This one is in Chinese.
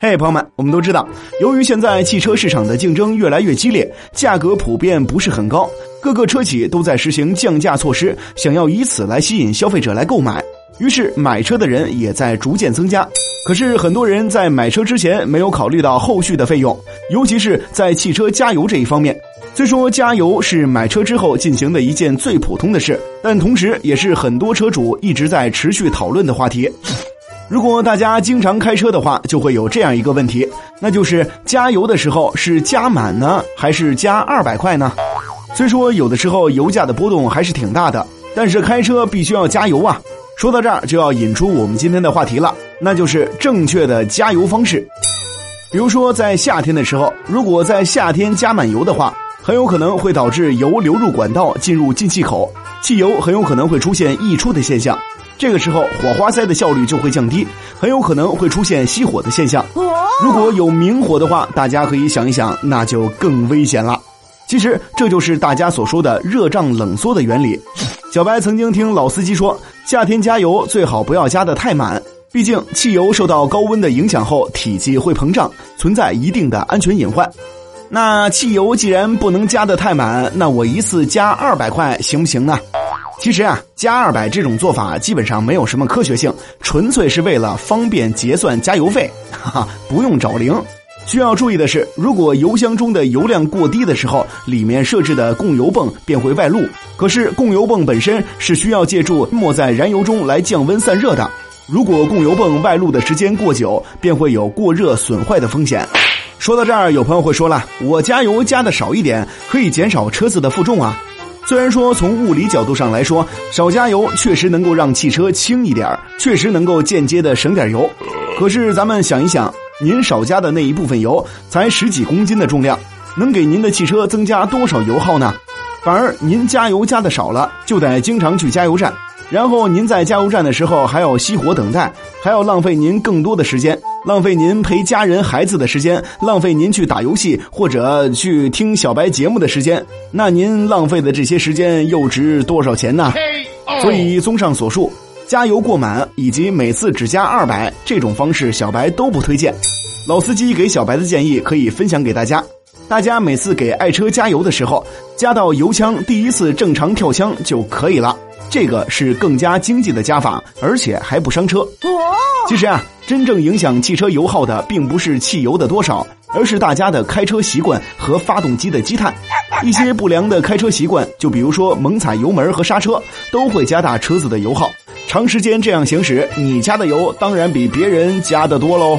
嘿，朋友们，我们都知道，由于现在汽车市场的竞争越来越激烈，价格普遍不是很高，各个车企都在实行降价措施，想要以此来吸引消费者来购买。于是买车的人也在逐渐增加。可是很多人在买车之前没有考虑到后续的费用，尤其是在汽车加油这一方面。虽说加油是买车之后进行的一件最普通的事，但同时也是很多车主一直在持续讨论的话题。如果大家经常开车的话，就会有这样一个问题，那就是加油的时候是加满呢，还是加二百块呢？虽说有的时候油价的波动还是挺大的，但是开车必须要加油啊。说到这儿，就要引出我们今天的话题了，那就是正确的加油方式。比如说在夏天的时候，如果在夏天加满油的话，很有可能会导致油流入管道进入进气口，汽油很有可能会出现溢出的现象。这个时候，火花塞的效率就会降低，很有可能会出现熄火的现象。如果有明火的话，大家可以想一想，那就更危险了。其实这就是大家所说的热胀冷缩的原理。小白曾经听老司机说，夏天加油最好不要加的太满，毕竟汽油受到高温的影响后，体积会膨胀，存在一定的安全隐患。那汽油既然不能加的太满，那我一次加二百块行不行呢？其实啊，加二百这种做法基本上没有什么科学性，纯粹是为了方便结算加油费，哈哈，不用找零。需要注意的是，如果油箱中的油量过低的时候，里面设置的供油泵便会外露。可是供油泵本身是需要借助没在燃油中来降温散热的，如果供油泵外露的时间过久，便会有过热损坏的风险。说到这儿，有朋友会说了，我加油加的少一点，可以减少车子的负重啊。虽然说从物理角度上来说，少加油确实能够让汽车轻一点确实能够间接的省点油。可是咱们想一想，您少加的那一部分油才十几公斤的重量，能给您的汽车增加多少油耗呢？反而您加油加的少了，就得经常去加油站。然后您在加油站的时候还要熄火等待，还要浪费您更多的时间，浪费您陪家人孩子的时间，浪费您去打游戏或者去听小白节目的时间。那您浪费的这些时间又值多少钱呢？所以综上所述，加油过满以及每次只加二百这种方式，小白都不推荐。老司机给小白的建议可以分享给大家。大家每次给爱车加油的时候，加到油枪第一次正常跳枪就可以了。这个是更加经济的加法，而且还不伤车。其实啊，真正影响汽车油耗的，并不是汽油的多少，而是大家的开车习惯和发动机的积碳。一些不良的开车习惯，就比如说猛踩油门和刹车，都会加大车子的油耗。长时间这样行驶，你加的油当然比别人加的多喽。